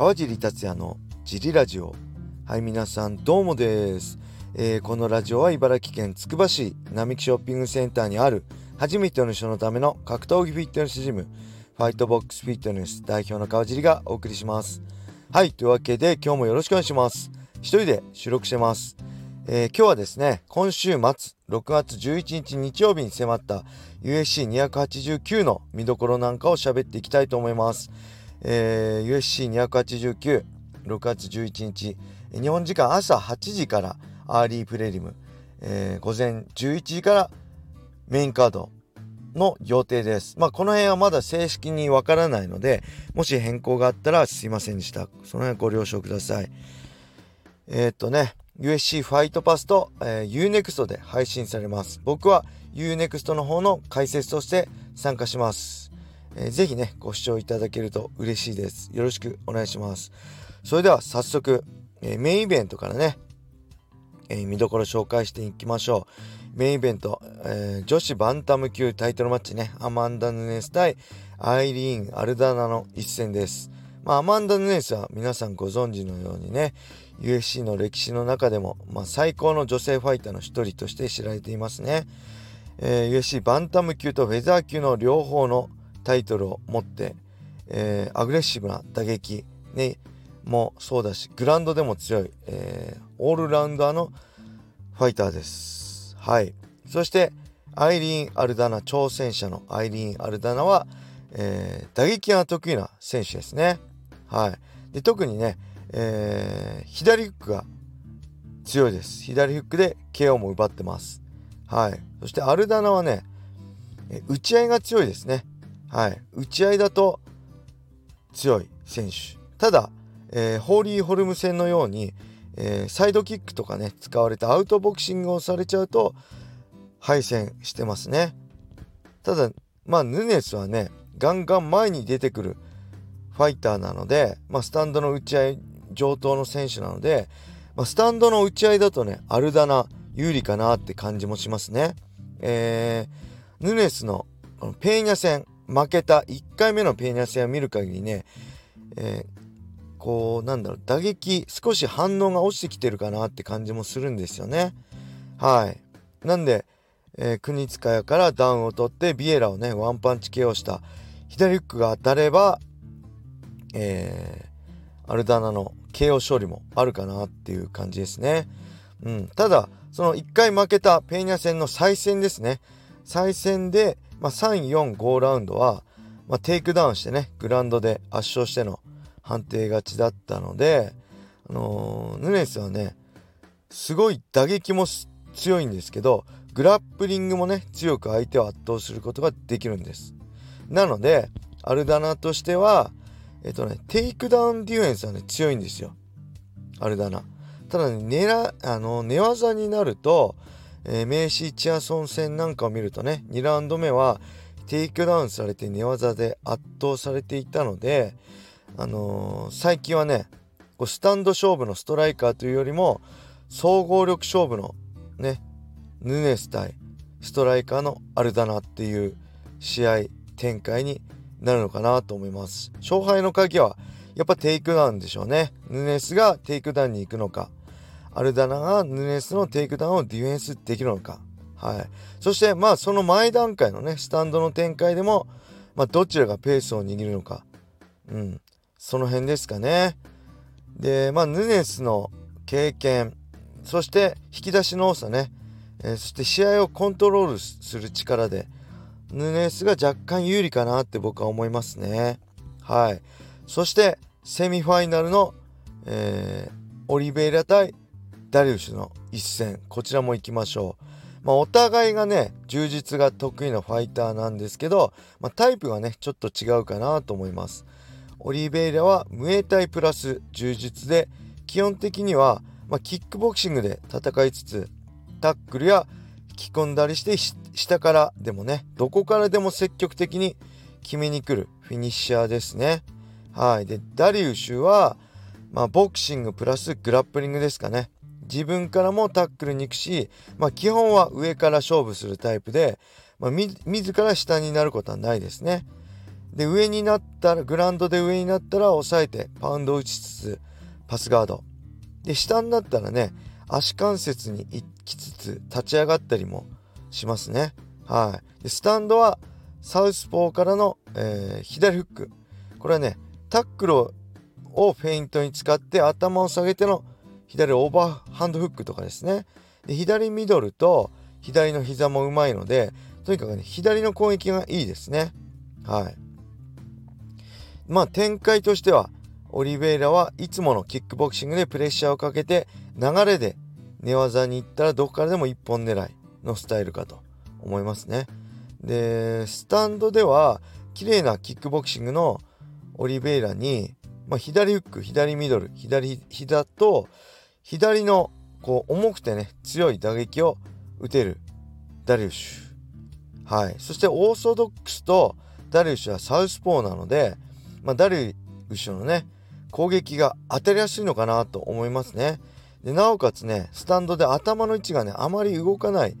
川尻達也のジリラジオ。はい皆さんどうもです、えー、このラジオは茨城県つくば市並木ショッピングセンターにある初めての人のための格闘技フィットネスジムファイトボックスフィットネス代表の川尻がお送りします。はいというわけで今日もよろしくお願いします。一人で収録してます、えー、今日はですね今週末6月11日日曜日に迫った USC289 の見どころなんかを喋っていきたいと思います。えー、USC289、6月11日、日本時間朝8時からアーリープレリム、えー、午前11時からメインカードの予定です。まあ、この辺はまだ正式にわからないので、もし変更があったらすいませんでした。その辺ご了承ください。えー、っとね、USC ファイトパスと、えー、UNEXT で配信されます。僕は UNEXT の方の解説として参加します。えー、ぜひね、ご視聴いただけると嬉しいです。よろしくお願いします。それでは早速、えー、メインイベントからね、えー、見どころ紹介していきましょう。メインイベント、えー、女子バンタム級タイトルマッチね、アマンダ・ヌネス対アイリーン・アルダナの一戦です。まあ、アマンダ・ヌネスは皆さんご存知のようにね、USC の歴史の中でも、まあ、最高の女性ファイターの一人として知られていますね。えー、USC バンタム級とフェザー級の両方のタイトルを持って、えー、アグレッシブな打撃、ね、もそうだしグラウンドでも強い、えー、オールラウンダーのファイターです。はい、そしてアイリーン・アルダナ挑戦者のアイリーン・アルダナは、えー、打撃が得意な選手ですね。はい、で特にね、えー、左フックが強いです。左フックで KO も奪ってます。はい、そしてアルダナはね、打ち合いが強いですね。はい、打ち合いだと強い選手。ただ、えー、ホーリー・ホルム戦のように、えー、サイドキックとかね使われたアウトボクシングをされちゃうと敗戦してますね。ただまあヌネスはねガンガン前に出てくるファイターなので、まあ、スタンドの打ち合い上等の選手なので、まあ、スタンドの打ち合いだとねアルダナ有利かなって感じもしますね。えー、ヌネスのペーニャ戦負けた1回目のペーニャ戦を見る限りね、えー、こうなんだろう打撃少し反応が落ちてきてるかなって感じもするんですよね。はい。なんで、えー、国塚屋からダウンを取ってビエラをねワンパンチ KO した左フックが当たれば、えー、アルダナの KO 勝利もあるかなっていう感じですね。うん、ただその1回負けたペーニャ戦の再戦ですね。再戦でまあ、3、4、5ラウンドは、まあ、テイクダウンしてね、グラウンドで圧勝しての判定勝ちだったので、あのー、ヌネスはね、すごい打撃も強いんですけど、グラップリングもね、強く相手を圧倒することができるんです。なので、アルダナとしては、えっとね、テイクダウンディフェンスはね、強いんですよ。アルダナ。ただね、寝らあの寝技になると、えー、名刺チアソン戦なんかを見るとね2ラウンド目はテイクダウンされて寝技で圧倒されていたので、あのー、最近はねこうスタンド勝負のストライカーというよりも総合力勝負のねヌネス対ストライカーのアルダナっていう試合展開になるのかなと思います。勝敗の鍵はやっぱテイクダウンでしょうね。ヌネスがテイクダウンに行くのか。アルダナがヌネスのテイクダウンをディフェンスできるのか。はい。そして、まあ、その前段階のね、スタンドの展開でも、まあ、どちらがペースを握るのか。うん。その辺ですかね。で、まあ、ヌネスの経験、そして引き出しの多さね、えー、そして試合をコントロールする力で、ヌネスが若干有利かなって僕は思いますね。はい。そして、セミファイナルの、えー、オリベイラ対ダリウスの一戦こちらも行きましょう。まあ、お互いがね充実が得意なファイターなんですけど、まあ、タイプがねちょっと違うかなと思います。オリベイラはムエタイプラス充実で基本的には、まあ、キックボクシングで戦いつつタックルや引き込んだりして下からでもねどこからでも積極的に決めに来るフィニッシャーですね。はい。でダリウシュは、まあ、ボクシングプラスグラップリングですかね。自分からもタックルに行くし、まあ、基本は上から勝負するタイプで、まあ、自ら下になることはないですね。で上になったらグラウンドで上になったら抑えてパウンド打ちつつパスガード。で下になったらね足関節に行きつつ立ち上がったりもしますね。はい。でスタンドはサウスポーからの、えー、左フック。これはねタックルをフェイントに使って頭を下げての左オーバーハンドフックとかですね。で左ミドルと左の膝もうまいのでとにかくね左の攻撃がいいですね。はい。まあ展開としてはオリベイラはいつものキックボクシングでプレッシャーをかけて流れで寝技に行ったらどこからでも一本狙いのスタイルかと思いますね。でスタンドでは綺麗なキックボクシングのオリベイラに、まあ、左フック左ミドル左膝と左のこう重くてね強い打撃を打てるダリウシュ。はい。そしてオーソドックスとダリウシュはサウスポーなので、まあ、ダリウシュのね攻撃が当たりやすいのかなと思いますね。でなおかつねスタンドで頭の位置がねあまり動かない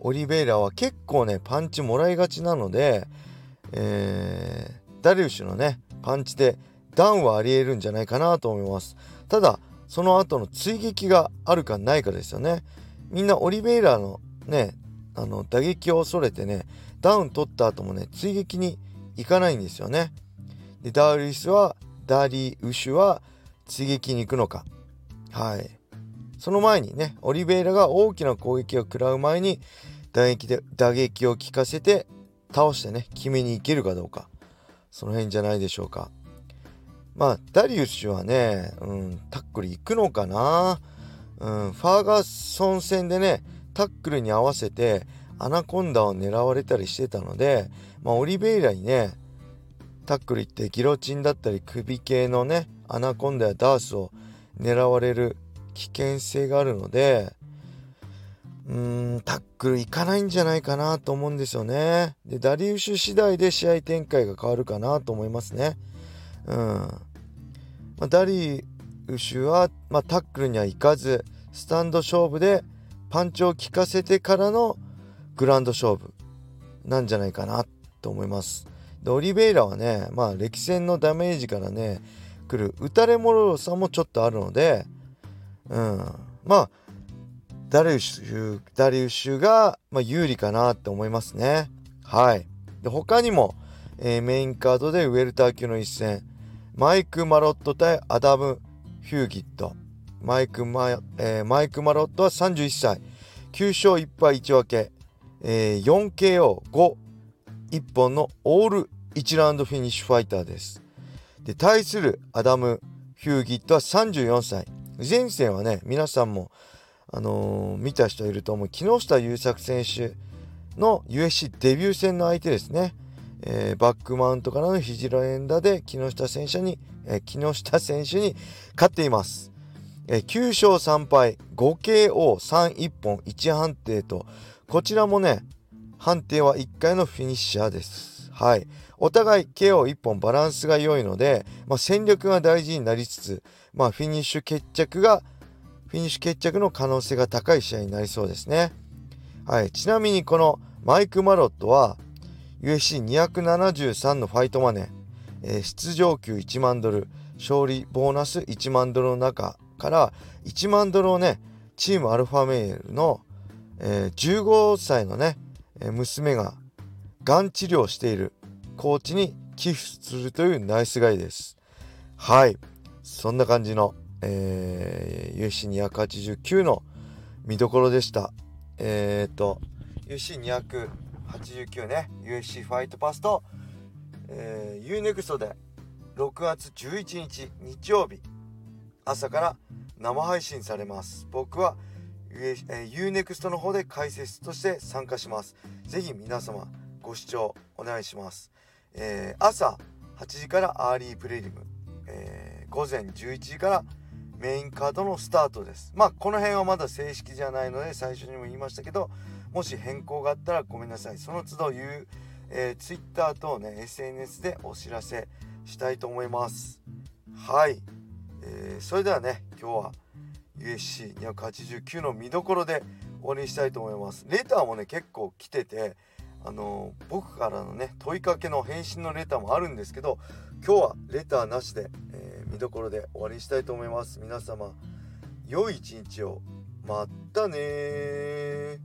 オリベイラは結構ねパンチもらいがちなので、えー、ダリウシュのねパンチでダウンはありえるんじゃないかなと思います。ただその後の追撃があるかないかですよね。みんなオリベイラのねあの打撃を恐れてねダウン取った後もね追撃に行かないんですよね。でダーリスはダーリー・ウシュは追撃に行くのか。はい。その前にねオリベイラが大きな攻撃を食らう前に打撃で打撃を効かせて倒してね決めに行けるかどうか。その辺じゃないでしょうか。まあダリウスはね、うん、タックル行くのかな、うん、ファーガソン戦でねタックルに合わせてアナコンダを狙われたりしてたので、まあ、オリベイラにねタックル行ってギロチンだったり首系のねアナコンダやダースを狙われる危険性があるのでうーんタックルいかないんじゃないかなと思うんですよね。でダリウシュ次第で試合展開が変わるかなと思いますね。うんまあ、ダリウシュは、まあ、タックルには行かずスタンド勝負でパンチを効かせてからのグランド勝負なんじゃないかなと思います。でオリベイラはね、まあ、歴戦のダメージからね来る打たれもろさもちょっとあるので、うん、まあダリウシュダリウシュが、まあ、有利かなって思いますね。はい。で他にも、えー、メインカードでウェルター級の一戦マイク・マロット対アダム・ヒューギット。マイクマ、えー、マイク・マロットは31歳。9勝1敗1分け。えー、4KO5、1本のオール1ラウンドフィニッシュファイターです。で、対するアダム・ヒューギットは34歳。前戦はね、皆さんも、あのー、見た人いると思う。木下優作選手の USC デビュー戦の相手ですね。えー、バックマウントからの肘の連打で木下選手に、えー、木下選手に勝っています。えー、9勝3敗 5KO31 本1判定とこちらもね判定は1回のフィニッシャーです。はい。お互い KO1 本バランスが良いので、まあ、戦力が大事になりつつ、まあ、フィニッシュ決着がフィニッシュ決着の可能性が高い試合になりそうですね。はい。ちなみにこのマイク・マロットは USC273 のファイトマネー、えー、出場給1万ドル勝利ボーナス1万ドルの中から1万ドルをねチームアルファメールの、えー、15歳のね、娘ががん治療しているコーチに寄付するというナイスガイです。はい。そんな感じの、えー、USC289 の見どころでした。えっ、ー、と USC200 89ね USC ファイトパスと、えー、UNEXT で6月11日日曜日朝から生配信されます。僕は UNEXT の方で解説として参加します。ぜひ皆様ご視聴お願いします、えー、朝8時からアーリープレリム、えー、午前11時からメインカードのスタートです。まあこの辺はまだ正式じゃないので最初にも言いましたけどもし変更があったらごめんなさい。その都度言う、えー、Twitter 等ね SNS でお知らせしたいと思います。はい、えー、それではね今日は USC289 の見どころで終わりにしたいと思います。レターもね結構来ててあの僕からのね問いかけの返信のレターもあるんですけど今日はレターなしで、えー、見どころで終わりにしたいと思います。皆様良い一日を。またね